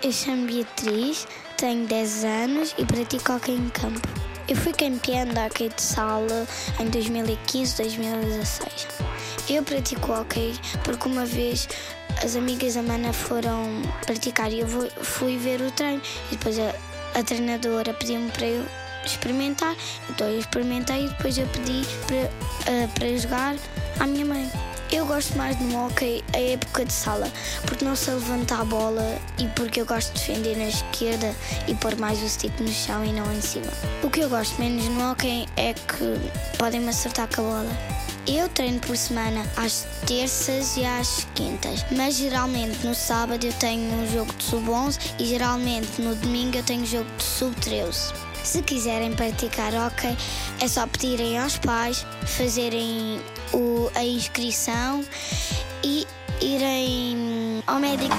Eu chamo Beatriz, tenho 10 anos e pratico hockey em campo. Eu fui campeã da hockey de sala em 2015, 2016. Eu pratico hockey porque uma vez as amigas da Mana foram praticar e eu fui ver o treino e depois a, a treinadora pediu-me para eu experimentar, então eu experimentei e depois eu pedi para, uh, para jogar à minha mãe. Eu gosto mais no hockey a época de sala, porque não se levanta a bola e porque eu gosto de defender na esquerda e pôr mais o stick no chão e não em cima. O que eu gosto menos no hockey é que podem me acertar com a bola. Eu treino por semana às terças e às quintas, mas geralmente no sábado eu tenho um jogo de sub-11 e geralmente no domingo eu tenho um jogo de sub-13. Se quiserem praticar hockey, é só pedirem aos pais, fazerem o, a inscrição e irem ao médico.